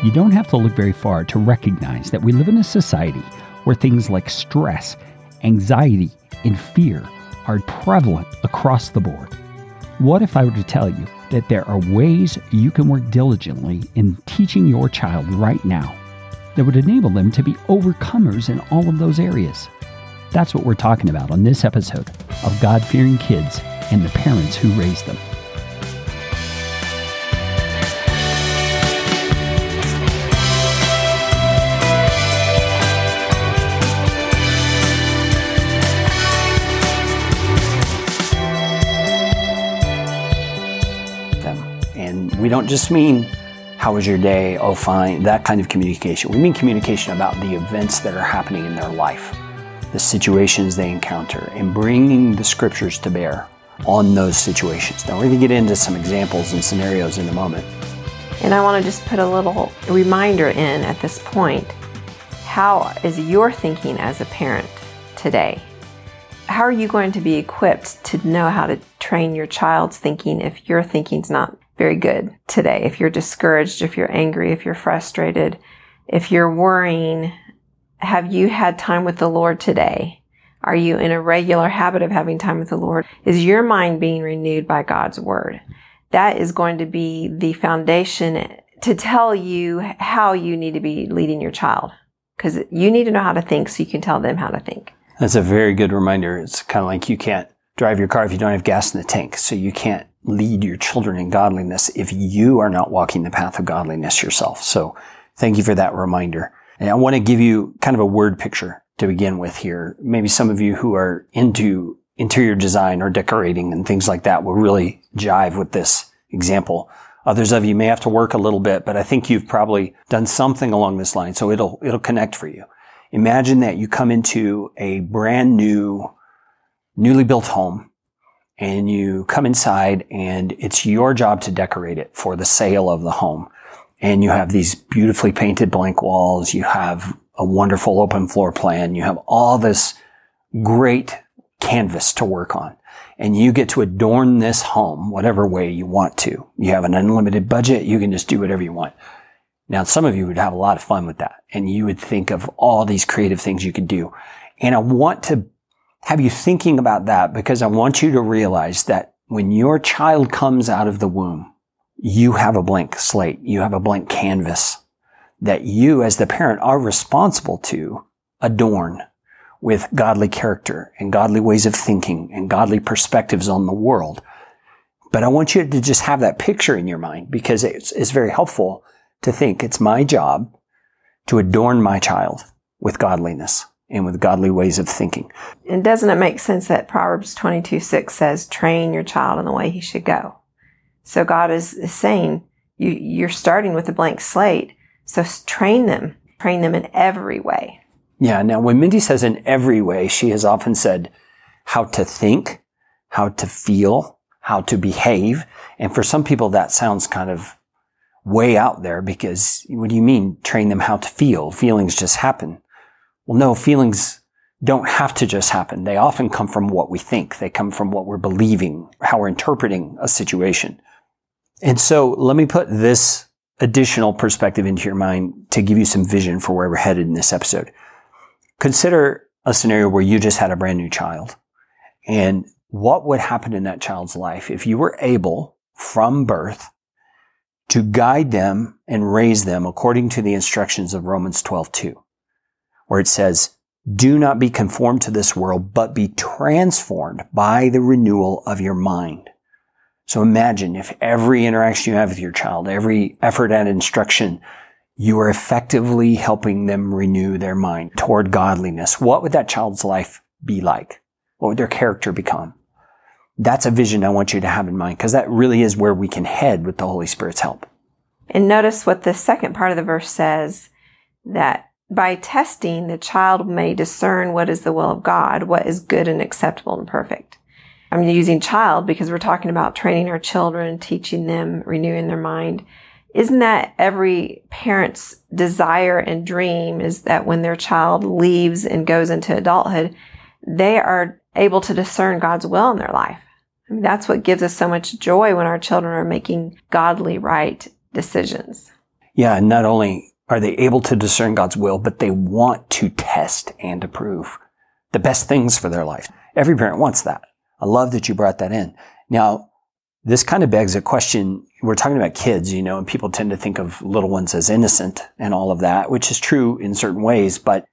You don't have to look very far to recognize that we live in a society where things like stress, anxiety, and fear are prevalent across the board. What if I were to tell you that there are ways you can work diligently in teaching your child right now that would enable them to be overcomers in all of those areas? That's what we're talking about on this episode of God Fearing Kids and the Parents Who Raise Them. We don't just mean, how was your day? Oh, fine. That kind of communication. We mean communication about the events that are happening in their life, the situations they encounter, and bringing the scriptures to bear on those situations. Now, we're going to get into some examples and scenarios in a moment. And I want to just put a little reminder in at this point. How is your thinking as a parent today? How are you going to be equipped to know how to train your child's thinking if your thinking's not very good today. If you're discouraged, if you're angry, if you're frustrated, if you're worrying, have you had time with the Lord today? Are you in a regular habit of having time with the Lord? Is your mind being renewed by God's word? That is going to be the foundation to tell you how you need to be leading your child because you need to know how to think so you can tell them how to think. That's a very good reminder. It's kind of like you can't drive your car if you don't have gas in the tank. So you can't lead your children in godliness if you are not walking the path of godliness yourself. So thank you for that reminder. And I want to give you kind of a word picture to begin with here. Maybe some of you who are into interior design or decorating and things like that will really jive with this example. Others of you may have to work a little bit, but I think you've probably done something along this line. So it'll, it'll connect for you. Imagine that you come into a brand new, newly built home and you come inside and it's your job to decorate it for the sale of the home. And you have these beautifully painted blank walls. You have a wonderful open floor plan. You have all this great canvas to work on. And you get to adorn this home whatever way you want to. You have an unlimited budget. You can just do whatever you want. Now, some of you would have a lot of fun with that and you would think of all these creative things you could do. And I want to have you thinking about that because I want you to realize that when your child comes out of the womb, you have a blank slate. You have a blank canvas that you as the parent are responsible to adorn with godly character and godly ways of thinking and godly perspectives on the world. But I want you to just have that picture in your mind because it's, it's very helpful to think it's my job to adorn my child with godliness and with godly ways of thinking. And doesn't it make sense that Proverbs 22 6 says, train your child in the way he should go? So God is, saying, you, you're starting with a blank slate. So train them, train them in every way. Yeah. Now, when Mindy says in every way, she has often said how to think, how to feel, how to behave. And for some people, that sounds kind of way out there because what do you mean train them how to feel? Feelings just happen. Well, no, feelings don't have to just happen. They often come from what we think. They come from what we're believing, how we're interpreting a situation. And so let me put this additional perspective into your mind to give you some vision for where we're headed in this episode. Consider a scenario where you just had a brand new child and what would happen in that child's life if you were able from birth to guide them and raise them according to the instructions of Romans 12, 2 where it says, do not be conformed to this world, but be transformed by the renewal of your mind. So imagine if every interaction you have with your child, every effort at instruction, you are effectively helping them renew their mind toward godliness. What would that child's life be like? What would their character become? That's a vision I want you to have in mind because that really is where we can head with the Holy Spirit's help. And notice what the second part of the verse says that by testing, the child may discern what is the will of God, what is good and acceptable and perfect. I'm using child because we're talking about training our children, teaching them, renewing their mind. Isn't that every parent's desire and dream is that when their child leaves and goes into adulthood, they are able to discern God's will in their life. I mean, that's what gives us so much joy when our children are making godly, right decisions. Yeah, and not only are they able to discern God's will, but they want to test and approve the best things for their life. Every parent wants that. I love that you brought that in. Now, this kind of begs a question. We're talking about kids, you know, and people tend to think of little ones as innocent and all of that, which is true in certain ways. But,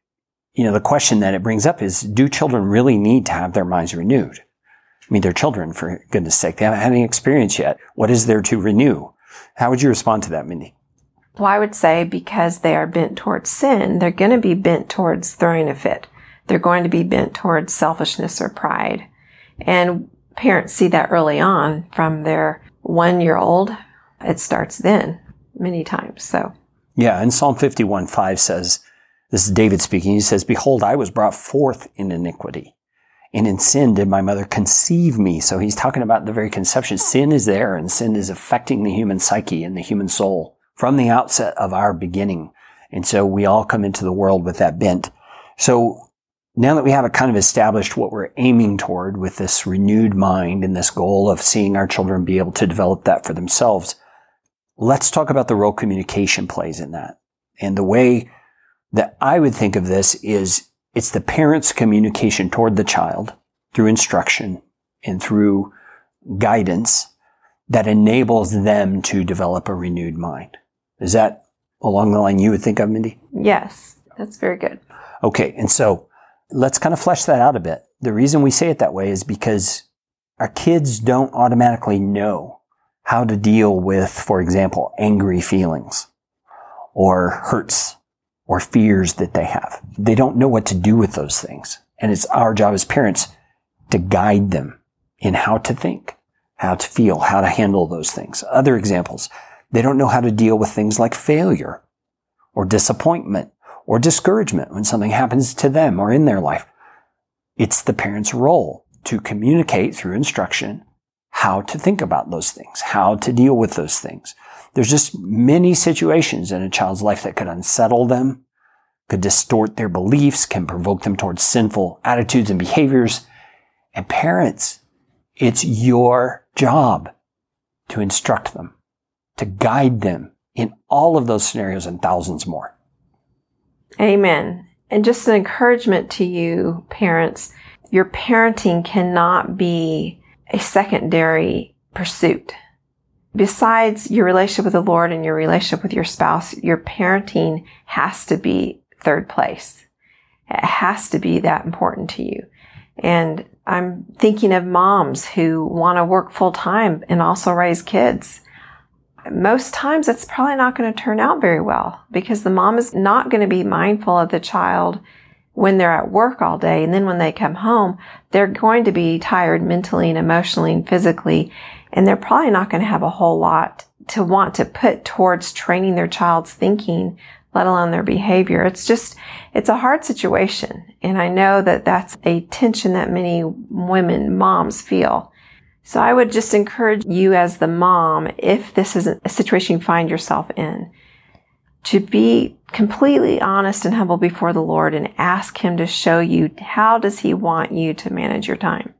you know, the question that it brings up is, do children really need to have their minds renewed? I mean, they're children, for goodness sake. They haven't had any experience yet. What is there to renew? How would you respond to that, Mindy? Well, I would say because they are bent towards sin, they're going to be bent towards throwing a fit. They're going to be bent towards selfishness or pride. And parents see that early on from their one year old. It starts then many times. So, yeah. And Psalm 51 5 says, this is David speaking. He says, Behold, I was brought forth in iniquity, and in sin did my mother conceive me. So he's talking about the very conception. Sin is there, and sin is affecting the human psyche and the human soul from the outset of our beginning. And so we all come into the world with that bent. So now that we have a kind of established what we're aiming toward with this renewed mind and this goal of seeing our children be able to develop that for themselves, let's talk about the role communication plays in that. And the way that I would think of this is it's the parent's communication toward the child through instruction and through guidance that enables them to develop a renewed mind. Is that along the line you would think of, Mindy? Yes, that's very good. Okay, and so let's kind of flesh that out a bit. The reason we say it that way is because our kids don't automatically know how to deal with, for example, angry feelings or hurts or fears that they have. They don't know what to do with those things. And it's our job as parents to guide them in how to think, how to feel, how to handle those things. Other examples, they don't know how to deal with things like failure or disappointment or discouragement when something happens to them or in their life. It's the parent's role to communicate through instruction how to think about those things, how to deal with those things. There's just many situations in a child's life that could unsettle them, could distort their beliefs, can provoke them towards sinful attitudes and behaviors. And parents, it's your job to instruct them, to guide them in all of those scenarios and thousands more. Amen. And just an encouragement to you, parents, your parenting cannot be a secondary pursuit. Besides your relationship with the Lord and your relationship with your spouse, your parenting has to be third place. It has to be that important to you. And I'm thinking of moms who want to work full time and also raise kids most times it's probably not going to turn out very well because the mom is not going to be mindful of the child when they're at work all day. And then when they come home, they're going to be tired mentally and emotionally and physically. And they're probably not going to have a whole lot to want to put towards training their child's thinking, let alone their behavior. It's just, it's a hard situation. And I know that that's a tension that many women, moms feel. So I would just encourage you as the mom, if this is a situation you find yourself in, to be completely honest and humble before the Lord and ask Him to show you how does He want you to manage your time.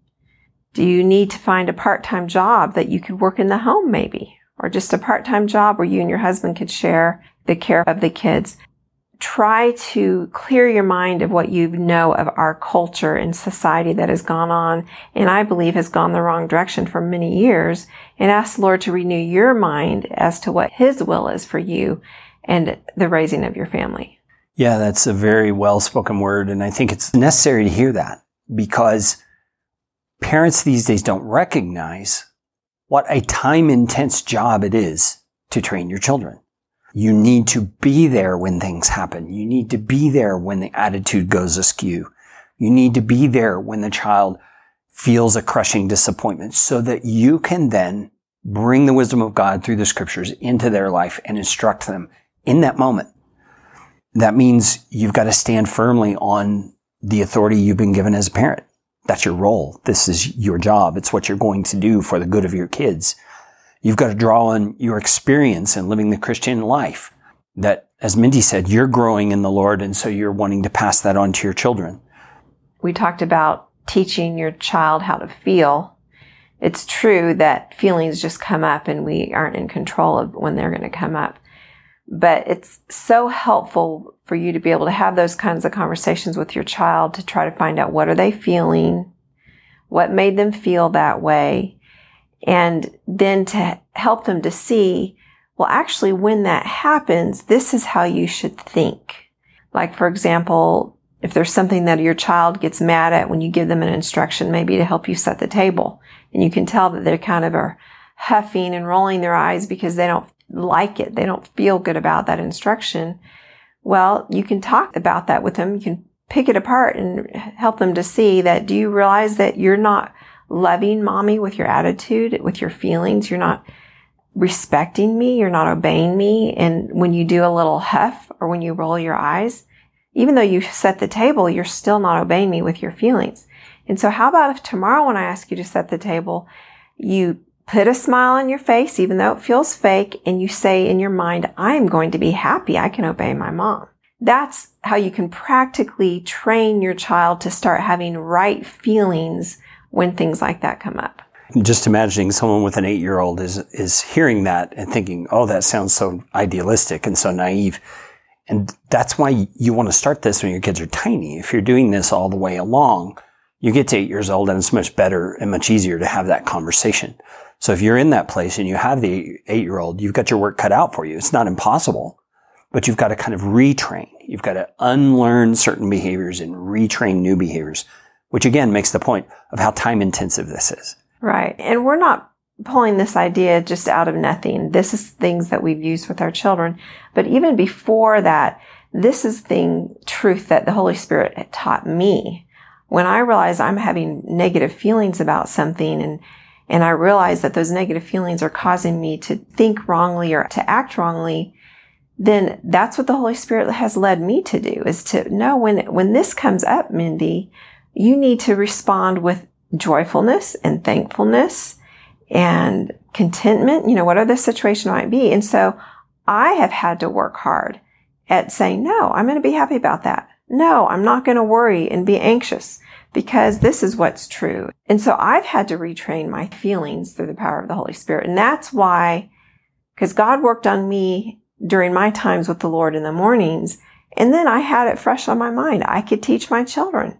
Do you need to find a part-time job that you could work in the home maybe? Or just a part-time job where you and your husband could share the care of the kids? Try to clear your mind of what you know of our culture and society that has gone on and I believe has gone the wrong direction for many years and ask the Lord to renew your mind as to what His will is for you and the raising of your family. Yeah, that's a very well spoken word. And I think it's necessary to hear that because parents these days don't recognize what a time intense job it is to train your children. You need to be there when things happen. You need to be there when the attitude goes askew. You need to be there when the child feels a crushing disappointment so that you can then bring the wisdom of God through the scriptures into their life and instruct them in that moment. That means you've got to stand firmly on the authority you've been given as a parent. That's your role. This is your job. It's what you're going to do for the good of your kids. You've got to draw on your experience in living the Christian life. That, as Mindy said, you're growing in the Lord, and so you're wanting to pass that on to your children. We talked about teaching your child how to feel. It's true that feelings just come up and we aren't in control of when they're going to come up. But it's so helpful for you to be able to have those kinds of conversations with your child to try to find out what are they feeling, what made them feel that way, and then to help them to see, well, actually, when that happens, this is how you should think. Like, for example, if there's something that your child gets mad at when you give them an instruction, maybe to help you set the table, and you can tell that they kind of are huffing and rolling their eyes because they don't like it. They don't feel good about that instruction. Well, you can talk about that with them. You can pick it apart and help them to see that do you realize that you're not loving mommy with your attitude, with your feelings? You're not respecting me. You're not obeying me. And when you do a little huff or when you roll your eyes, even though you set the table, you're still not obeying me with your feelings. And so how about if tomorrow when I ask you to set the table, you put a smile on your face, even though it feels fake, and you say in your mind, I'm going to be happy. I can obey my mom. That's how you can practically train your child to start having right feelings when things like that come up. Just imagining someone with an eight year old is, is hearing that and thinking, oh, that sounds so idealistic and so naive. And that's why you want to start this when your kids are tiny. If you're doing this all the way along, you get to eight years old and it's much better and much easier to have that conversation. So if you're in that place and you have the eight year old, you've got your work cut out for you. It's not impossible, but you've got to kind of retrain. You've got to unlearn certain behaviors and retrain new behaviors, which again makes the point of how time intensive this is. Right. And we're not pulling this idea just out of nothing. This is things that we've used with our children. But even before that, this is thing, truth that the Holy Spirit taught me. When I realize I'm having negative feelings about something and and I realize that those negative feelings are causing me to think wrongly or to act wrongly, then that's what the Holy Spirit has led me to do is to know when, when this comes up, Mindy, you need to respond with joyfulness and thankfulness and contentment, you know, whatever the situation might be. And so I have had to work hard at saying, no, I'm going to be happy about that. No, I'm not going to worry and be anxious because this is what's true. And so I've had to retrain my feelings through the power of the Holy Spirit. And that's why, because God worked on me during my times with the Lord in the mornings. And then I had it fresh on my mind. I could teach my children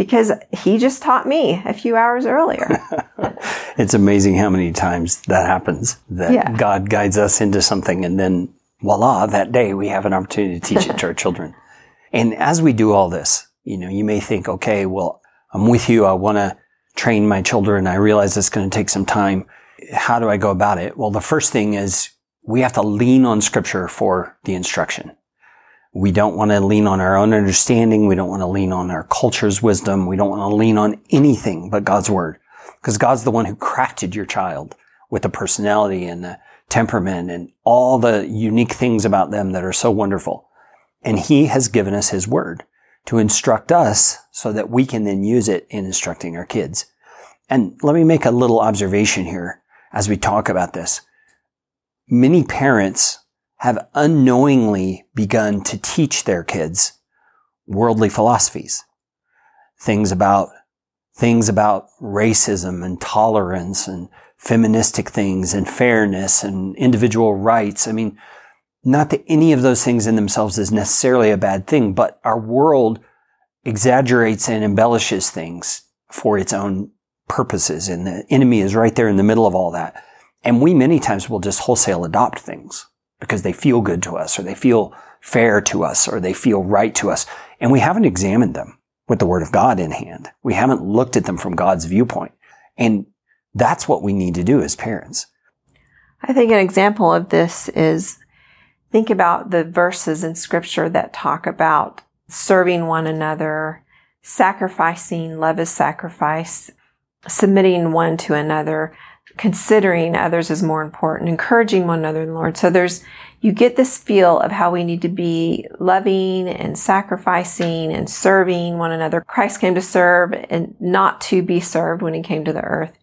because he just taught me a few hours earlier. it's amazing how many times that happens that yeah. God guides us into something and then voila, that day we have an opportunity to teach it to our children. And as we do all this, you know, you may think, okay, well, I'm with you. I want to train my children. I realize it's going to take some time. How do I go about it? Well, the first thing is we have to lean on scripture for the instruction. We don't want to lean on our own understanding. We don't want to lean on our culture's wisdom. We don't want to lean on anything but God's word because God's the one who crafted your child with the personality and the temperament and all the unique things about them that are so wonderful. And he has given us his word to instruct us so that we can then use it in instructing our kids. And let me make a little observation here as we talk about this. Many parents have unknowingly begun to teach their kids worldly philosophies. Things about, things about racism and tolerance and feministic things and fairness and individual rights. I mean, not that any of those things in themselves is necessarily a bad thing, but our world exaggerates and embellishes things for its own purposes. And the enemy is right there in the middle of all that. And we many times will just wholesale adopt things because they feel good to us or they feel fair to us or they feel right to us. And we haven't examined them with the word of God in hand. We haven't looked at them from God's viewpoint. And that's what we need to do as parents. I think an example of this is think about the verses in scripture that talk about serving one another, sacrificing, love is sacrifice, submitting one to another, considering others as more important, encouraging one another in the Lord. So there's, you get this feel of how we need to be loving and sacrificing and serving one another. Christ came to serve and not to be served when he came to the earth.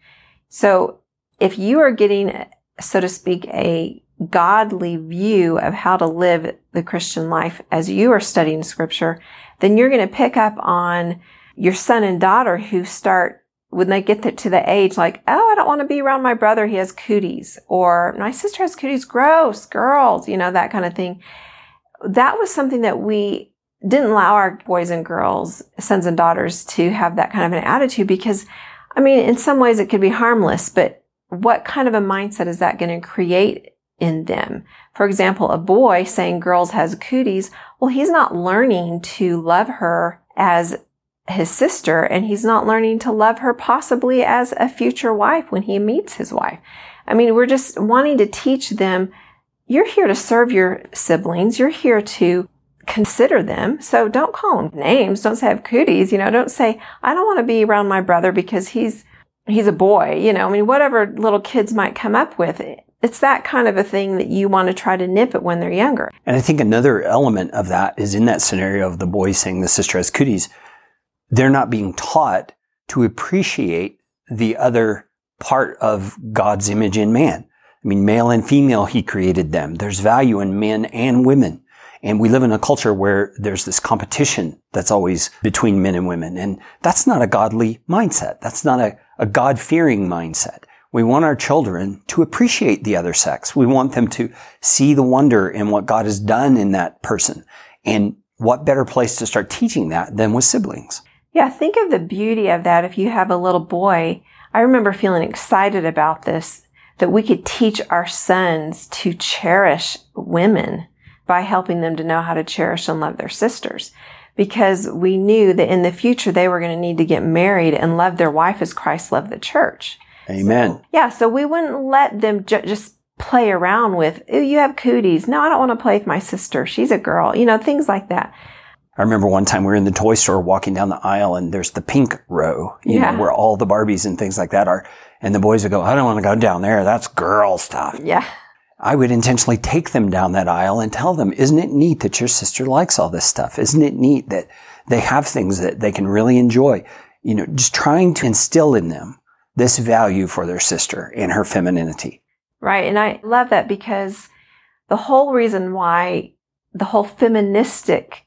So if you are getting, so to speak, a godly view of how to live the Christian life as you are studying scripture, then you're going to pick up on your son and daughter who start when they get to the age like, oh, I don't want to be around my brother, he has cooties, or my sister has cooties, gross, girls, you know, that kind of thing. That was something that we didn't allow our boys and girls, sons and daughters to have that kind of an attitude because, I mean, in some ways it could be harmless, but what kind of a mindset is that going to create in them? For example, a boy saying girls has cooties, well, he's not learning to love her as his sister and he's not learning to love her possibly as a future wife when he meets his wife. I mean, we're just wanting to teach them you're here to serve your siblings. You're here to consider them. So don't call them names. Don't have cooties. You know, don't say, I don't want to be around my brother because he's, he's a boy. You know, I mean, whatever little kids might come up with, it's that kind of a thing that you want to try to nip it when they're younger. And I think another element of that is in that scenario of the boy saying the sister has cooties they're not being taught to appreciate the other part of God's image in man. I mean, male and female, he created them. There's value in men and women. And we live in a culture where there's this competition that's always between men and women. And that's not a godly mindset. That's not a, a God fearing mindset. We want our children to appreciate the other sex. We want them to see the wonder in what God has done in that person. And what better place to start teaching that than with siblings? Yeah, think of the beauty of that if you have a little boy. I remember feeling excited about this that we could teach our sons to cherish women by helping them to know how to cherish and love their sisters. Because we knew that in the future they were going to need to get married and love their wife as Christ loved the church. Amen. So, yeah, so we wouldn't let them ju- just play around with, oh, you have cooties. No, I don't want to play with my sister. She's a girl. You know, things like that. I remember one time we were in the toy store walking down the aisle and there's the pink row, you Yeah. know, where all the Barbies and things like that are. And the boys would go, I don't want to go down there. That's girl stuff. Yeah. I would intentionally take them down that aisle and tell them, isn't it neat that your sister likes all this stuff? Isn't it neat that they have things that they can really enjoy? You know, just trying to instill in them this value for their sister and her femininity. Right. And I love that because the whole reason why the whole feministic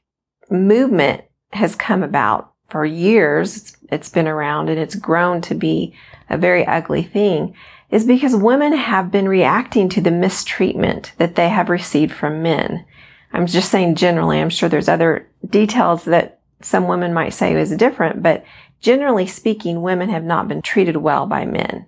movement has come about for years, it's, it's been around and it's grown to be a very ugly thing, is because women have been reacting to the mistreatment that they have received from men. I'm just saying generally, I'm sure there's other details that some women might say is different, but generally speaking, women have not been treated well by men.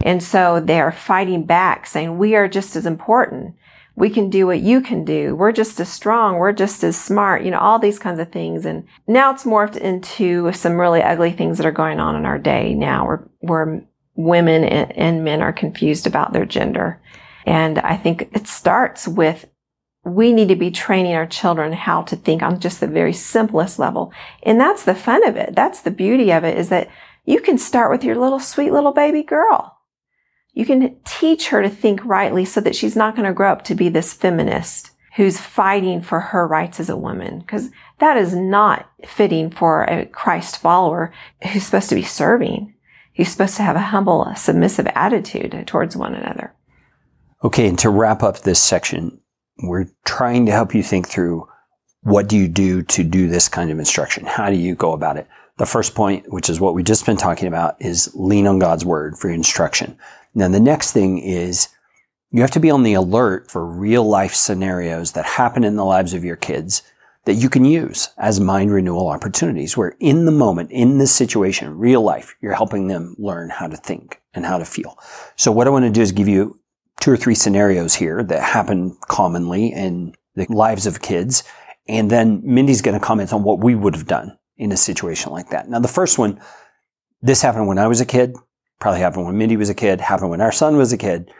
And so they are fighting back saying, we are just as important. We can do what you can do. We're just as strong. We're just as smart, you know, all these kinds of things. And now it's morphed into some really ugly things that are going on in our day now where, where women and, and men are confused about their gender. And I think it starts with we need to be training our children how to think on just the very simplest level. And that's the fun of it. That's the beauty of it is that you can start with your little sweet little baby girl. You can teach her to think rightly so that she's not going to grow up to be this feminist who's fighting for her rights as a woman because that is not fitting for a Christ follower who's supposed to be serving. Who's supposed to have a humble, submissive attitude towards one another. Okay, and to wrap up this section, we're trying to help you think through what do you do to do this kind of instruction? How do you go about it? The first point, which is what we've just been talking about, is lean on God's word for instruction. Now, the next thing is you have to be on the alert for real life scenarios that happen in the lives of your kids that you can use as mind renewal opportunities where in the moment, in this situation, real life, you're helping them learn how to think and how to feel. So what I want to do is give you two or three scenarios here that happen commonly in the lives of kids. And then Mindy's going to comment on what we would have done in a situation like that. Now, the first one, this happened when I was a kid, probably happened when Mindy was a kid, happened when our son was a kid.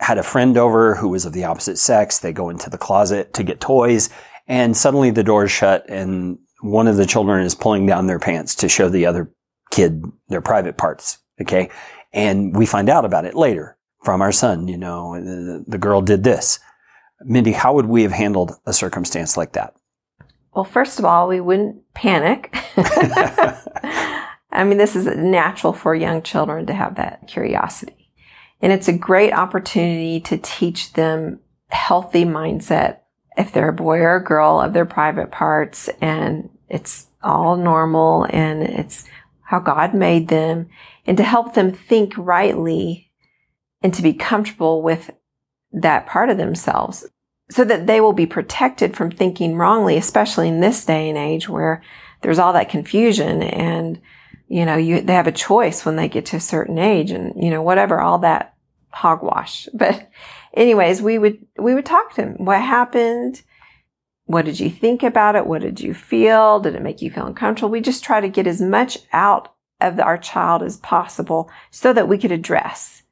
Had a friend over who was of the opposite sex. They go into the closet to get toys and suddenly the door is shut and one of the children is pulling down their pants to show the other kid their private parts. Okay. And we find out about it later from our son, you know, the, the girl did this. Mindy, how would we have handled a circumstance like that? Well, first of all, we wouldn't panic. I mean, this is natural for young children to have that curiosity. And it's a great opportunity to teach them healthy mindset if they're a boy or a girl of their private parts and it's all normal and it's how God made them, and to help them think rightly and to be comfortable with that part of themselves so that they will be protected from thinking wrongly, especially in this day and age where there's all that confusion and, you know, you, they have a choice when they get to a certain age and, you know, whatever, all that hogwash. But anyways, we would, we would talk to them. What happened? What did you think about it? What did you feel? Did it make you feel uncomfortable? We just try to get as much out of our child as possible so that we could address.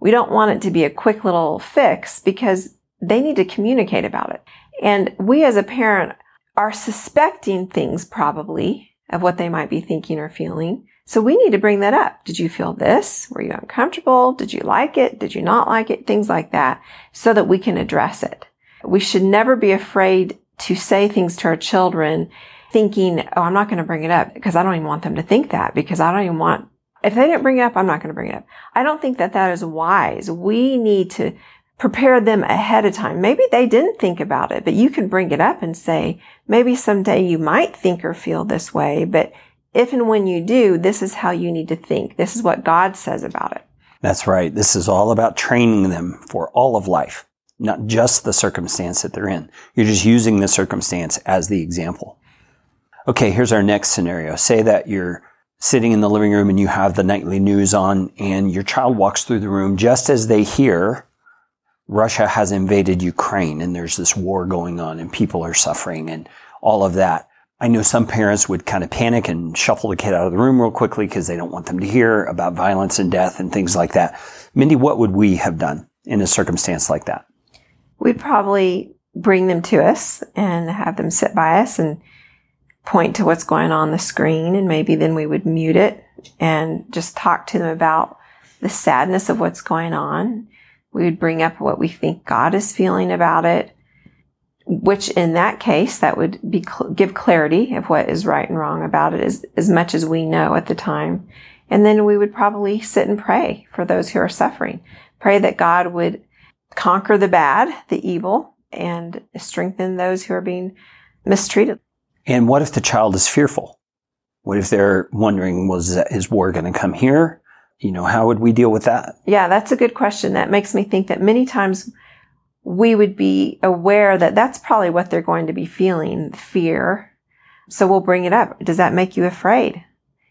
We don't want it to be a quick little fix because they need to communicate about it. And we as a parent are suspecting things probably of what they might be thinking or feeling. So we need to bring that up. Did you feel this? Were you uncomfortable? Did you like it? Did you not like it? Things like that so that we can address it. We should never be afraid to say things to our children thinking, oh, I'm not going to bring it up because I don't even want them to think that because I don't even want, if they didn't bring it up, I'm not going to bring it up. I don't think that that is wise. We need to prepare them ahead of time. Maybe they didn't think about it, but you can bring it up and say, maybe someday you might think or feel this way, but if and when you do, this is how you need to think. This is what God says about it. That's right. This is all about training them for all of life, not just the circumstance that they're in. You're just using the circumstance as the example. Okay, here's our next scenario. Say that you're sitting in the living room and you have the nightly news on and your child walks through the room just as they hear Russia has invaded Ukraine and there's this war going on and people are suffering and all of that. I know some parents would kind of panic and shuffle the kid out of the room real quickly because they don't want them to hear about violence and death and things like that. Mindy, what would we have done in a circumstance like that? We'd probably bring them to us and have them sit by us and point to what's going on the screen and maybe then we would mute it and just talk to them about the sadness of what's going on we would bring up what we think God is feeling about it, which in that case, that would be give clarity of what is right and wrong about it as, as much as we know at the time. And then we would probably sit and pray for those who are suffering. Pray that God would conquer the bad, the evil, and strengthen those who are being mistreated. And what if the child is fearful? What if they're wondering, was his war going to come here? You know, how would we deal with that? Yeah, that's a good question. That makes me think that many times we would be aware that that's probably what they're going to be feeling fear. So we'll bring it up. Does that make you afraid?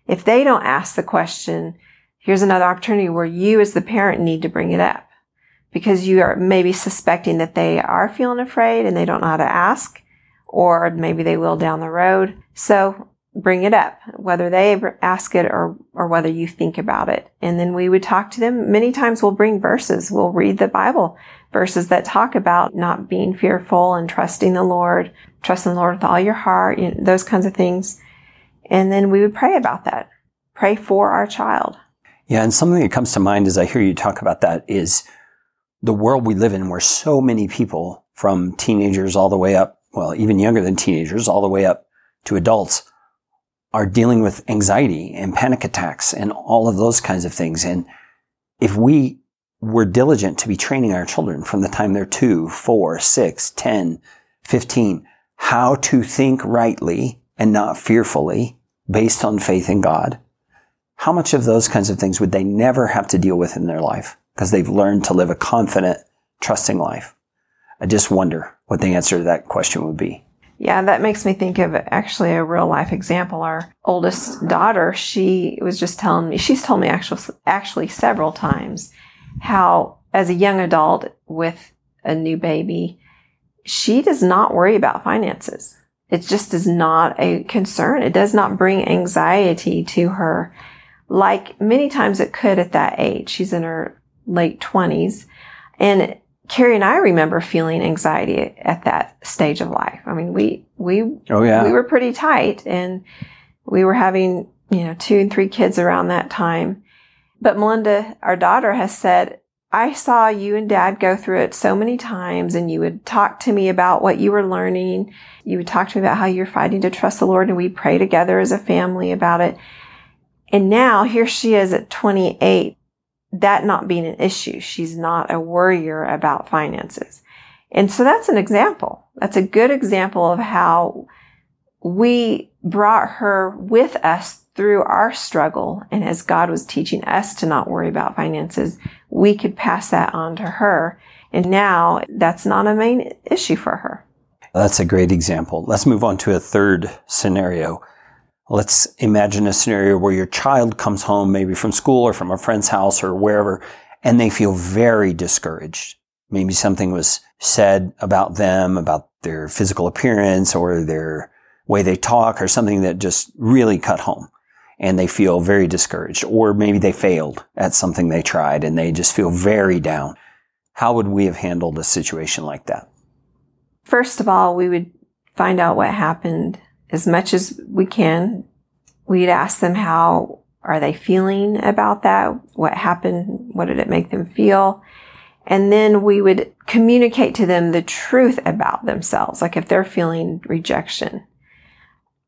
If they don't ask the question, here's another opportunity where you as the parent need to bring it up because you are maybe suspecting that they are feeling afraid and they don't know how to ask, or maybe they will down the road. So bring it up, whether they ask it or, or whether you think about it. And then we would talk to them. Many times we'll bring verses. We'll read the Bible verses that talk about not being fearful and trusting the Lord, trusting the Lord with all your heart, you know, those kinds of things. And then we would pray about that. Pray for our child. Yeah. And something that comes to mind as I hear you talk about that is the world we live in where so many people from teenagers all the way up, well, even younger than teenagers, all the way up to adults are dealing with anxiety and panic attacks and all of those kinds of things. And if we were diligent to be training our children from the time they're two, four, six, 10, 15, how to think rightly and not fearfully based on faith in God, how much of those kinds of things would they never have to deal with in their life because they've learned to live a confident, trusting life? I just wonder what the answer to that question would be. Yeah, that makes me think of actually a real life example. Our oldest daughter, she was just telling me, she's told me actually, actually several times how as a young adult with a new baby, she does not worry about finances. It just is not a concern. It does not bring anxiety to her like many times it could at that age. She's in her late twenties and Carrie and I remember feeling anxiety at that stage of life. I mean, we, we, oh, yeah. we were pretty tight and we were having, you know, two and three kids around that time. But Melinda, our daughter has said, I saw you and dad go through it so many times and you would talk to me about what you were learning. You would talk to me about how you're fighting to trust the Lord and we pray together as a family about it. And now here she is at 28 that not being an issue. She's not a worrier about finances. And so that's an example. That's a good example of how we brought her with us through our struggle and as God was teaching us to not worry about finances, we could pass that on to her. And now that's not a main issue for her. That's a great example. Let's move on to a third scenario. Let's imagine a scenario where your child comes home, maybe from school or from a friend's house or wherever, and they feel very discouraged. Maybe something was said about them, about their physical appearance or their way they talk or something that just really cut home and they feel very discouraged or maybe they failed at something they tried and they just feel very down. How would we have handled a situation like that? First of all, we would find out what happened as much as we can. We'd ask them how are they feeling about that? What happened? What did it make them feel? And then we would communicate to them the truth about themselves. Like if they're feeling rejection,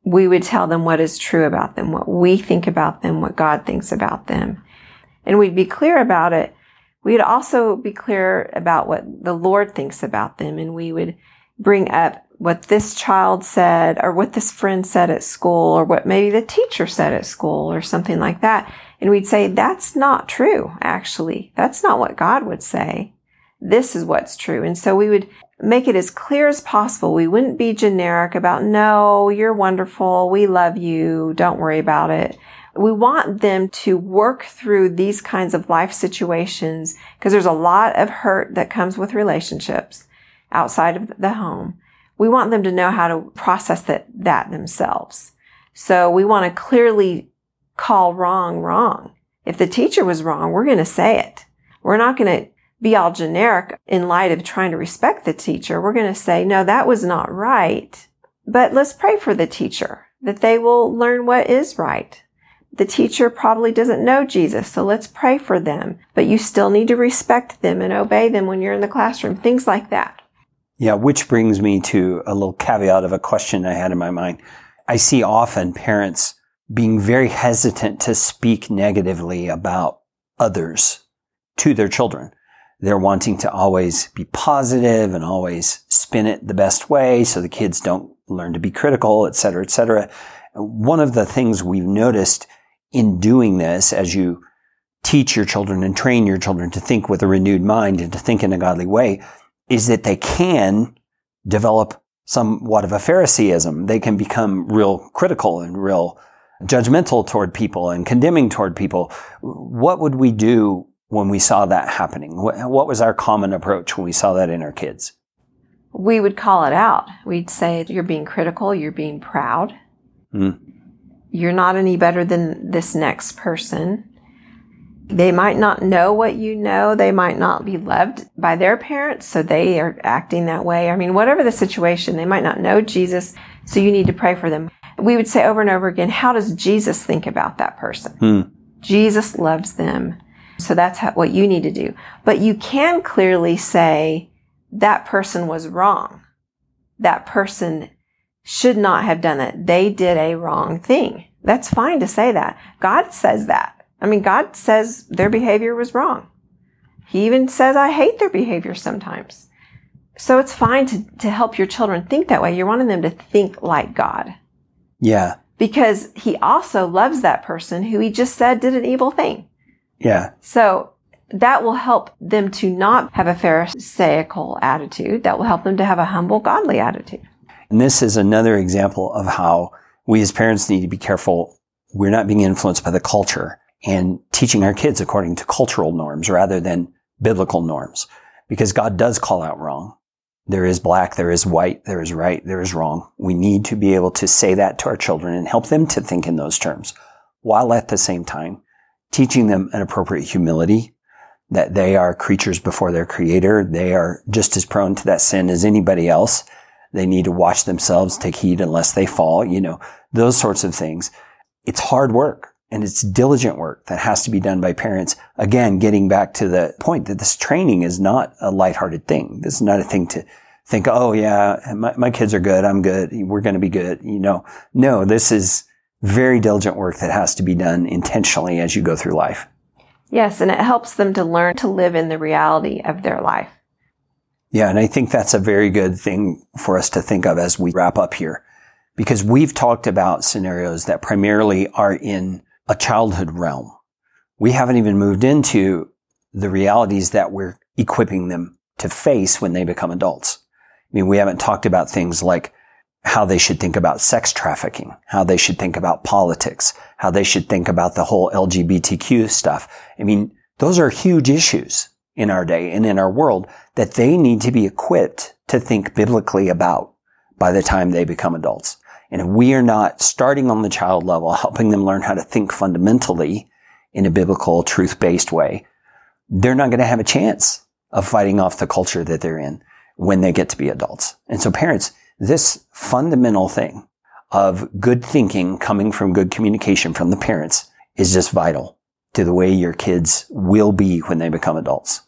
we would tell them what is true about them, what we think about them, what God thinks about them. And we'd be clear about it. We'd also be clear about what the Lord thinks about them. And we would bring up what this child said or what this friend said at school or what maybe the teacher said at school or something like that. And we'd say, that's not true, actually. That's not what God would say. This is what's true. And so we would make it as clear as possible. We wouldn't be generic about, no, you're wonderful. We love you. Don't worry about it. We want them to work through these kinds of life situations because there's a lot of hurt that comes with relationships outside of the home. We want them to know how to process that, that themselves. So we want to clearly call wrong wrong. If the teacher was wrong, we're going to say it. We're not going to be all generic in light of trying to respect the teacher. We're going to say, no, that was not right. But let's pray for the teacher that they will learn what is right. The teacher probably doesn't know Jesus, so let's pray for them. But you still need to respect them and obey them when you're in the classroom. Things like that. Yeah, which brings me to a little caveat of a question I had in my mind. I see often parents being very hesitant to speak negatively about others to their children. They're wanting to always be positive and always spin it the best way so the kids don't learn to be critical, et cetera, et cetera. One of the things we've noticed in doing this as you teach your children and train your children to think with a renewed mind and to think in a godly way is that they can develop somewhat of a Phariseeism. They can become real critical and real judgmental toward people and condemning toward people. What would we do when we saw that happening? What was our common approach when we saw that in our kids? We would call it out. We'd say, You're being critical, you're being proud. Mm. You're not any better than this next person. They might not know what you know. They might not be loved by their parents, so they are acting that way. I mean, whatever the situation, they might not know Jesus, so you need to pray for them. We would say over and over again, How does Jesus think about that person? Mm. Jesus loves them. So that's how, what you need to do. But you can clearly say that person was wrong. That person should not have done that. They did a wrong thing. That's fine to say that. God says that. I mean, God says their behavior was wrong. He even says, I hate their behavior sometimes. So it's fine to, to help your children think that way. You're wanting them to think like God. Yeah. Because he also loves that person who he just said did an evil thing. Yeah. So that will help them to not have a Pharisaical attitude. That will help them to have a humble, godly attitude. And this is another example of how we as parents need to be careful. We're not being influenced by the culture and teaching our kids according to cultural norms rather than biblical norms. Because God does call out wrong. There is black, there is white, there is right, there is wrong. We need to be able to say that to our children and help them to think in those terms while at the same time teaching them an appropriate humility, that they are creatures before their creator. They are just as prone to that sin as anybody else. They need to watch themselves, take heed unless they fall, you know, those sorts of things. It's hard work and it's diligent work that has to be done by parents. Again, getting back to the point that this training is not a lighthearted thing. This is not a thing to think, oh yeah, my, my kids are good. I'm good. We're going to be good. You know, no, this is, very diligent work that has to be done intentionally as you go through life. Yes, and it helps them to learn to live in the reality of their life. Yeah, and I think that's a very good thing for us to think of as we wrap up here. because we've talked about scenarios that primarily are in a childhood realm. We haven't even moved into the realities that we're equipping them to face when they become adults. I mean, we haven't talked about things like how they should think about sex trafficking, how they should think about politics, how they should think about the whole LGBTQ stuff. I mean, those are huge issues in our day and in our world that they need to be equipped to think biblically about by the time they become adults. And if we are not starting on the child level, helping them learn how to think fundamentally in a biblical, truth-based way, they're not going to have a chance of fighting off the culture that they're in when they get to be adults. And so parents, this fundamental thing of good thinking coming from good communication from the parents is just vital to the way your kids will be when they become adults.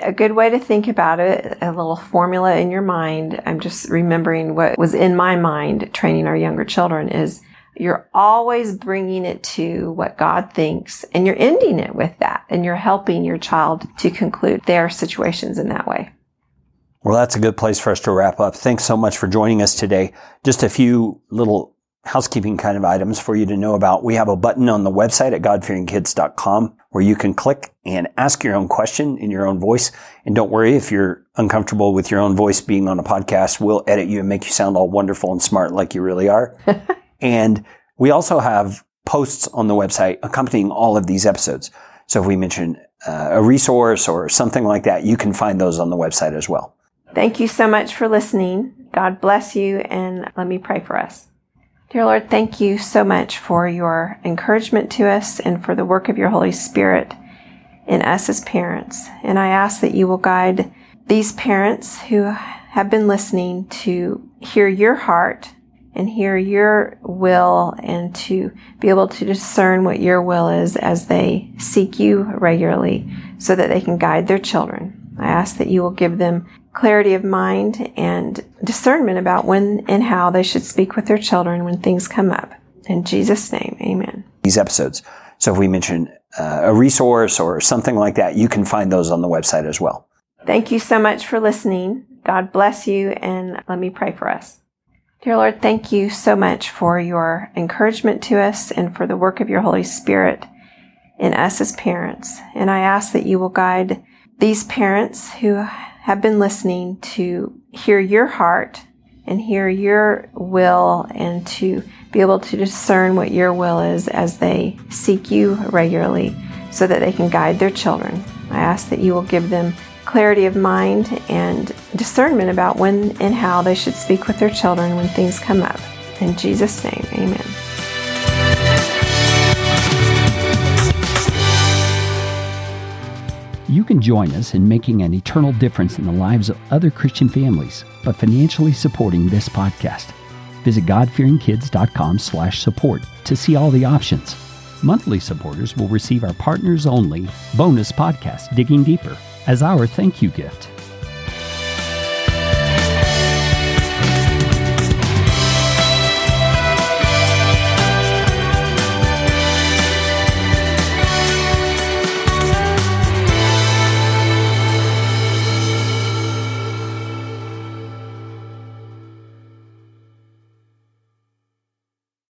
A good way to think about it, a little formula in your mind. I'm just remembering what was in my mind training our younger children is you're always bringing it to what God thinks and you're ending it with that and you're helping your child to conclude their situations in that way. Well, that's a good place for us to wrap up. Thanks so much for joining us today. Just a few little housekeeping kind of items for you to know about. We have a button on the website at godfearingkids.com where you can click and ask your own question in your own voice. And don't worry if you're uncomfortable with your own voice being on a podcast, we'll edit you and make you sound all wonderful and smart like you really are. and we also have posts on the website accompanying all of these episodes. So if we mention uh, a resource or something like that, you can find those on the website as well. Thank you so much for listening. God bless you, and let me pray for us. Dear Lord, thank you so much for your encouragement to us and for the work of your Holy Spirit in us as parents. And I ask that you will guide these parents who have been listening to hear your heart and hear your will and to be able to discern what your will is as they seek you regularly so that they can guide their children. I ask that you will give them clarity of mind and discernment about when and how they should speak with their children when things come up. In Jesus' name, amen. These episodes. So if we mention uh, a resource or something like that, you can find those on the website as well. Thank you so much for listening. God bless you, and let me pray for us. Dear Lord, thank you so much for your encouragement to us and for the work of your Holy Spirit in us as parents. And I ask that you will guide these parents who have been listening to hear your heart and hear your will and to be able to discern what your will is as they seek you regularly so that they can guide their children. I ask that you will give them clarity of mind and discernment about when and how they should speak with their children when things come up. In Jesus' name, amen. You can join us in making an eternal difference in the lives of other Christian families by financially supporting this podcast. Visit godfearingkids.com slash support to see all the options. Monthly supporters will receive our partners only bonus podcast, Digging Deeper, as our thank you gift.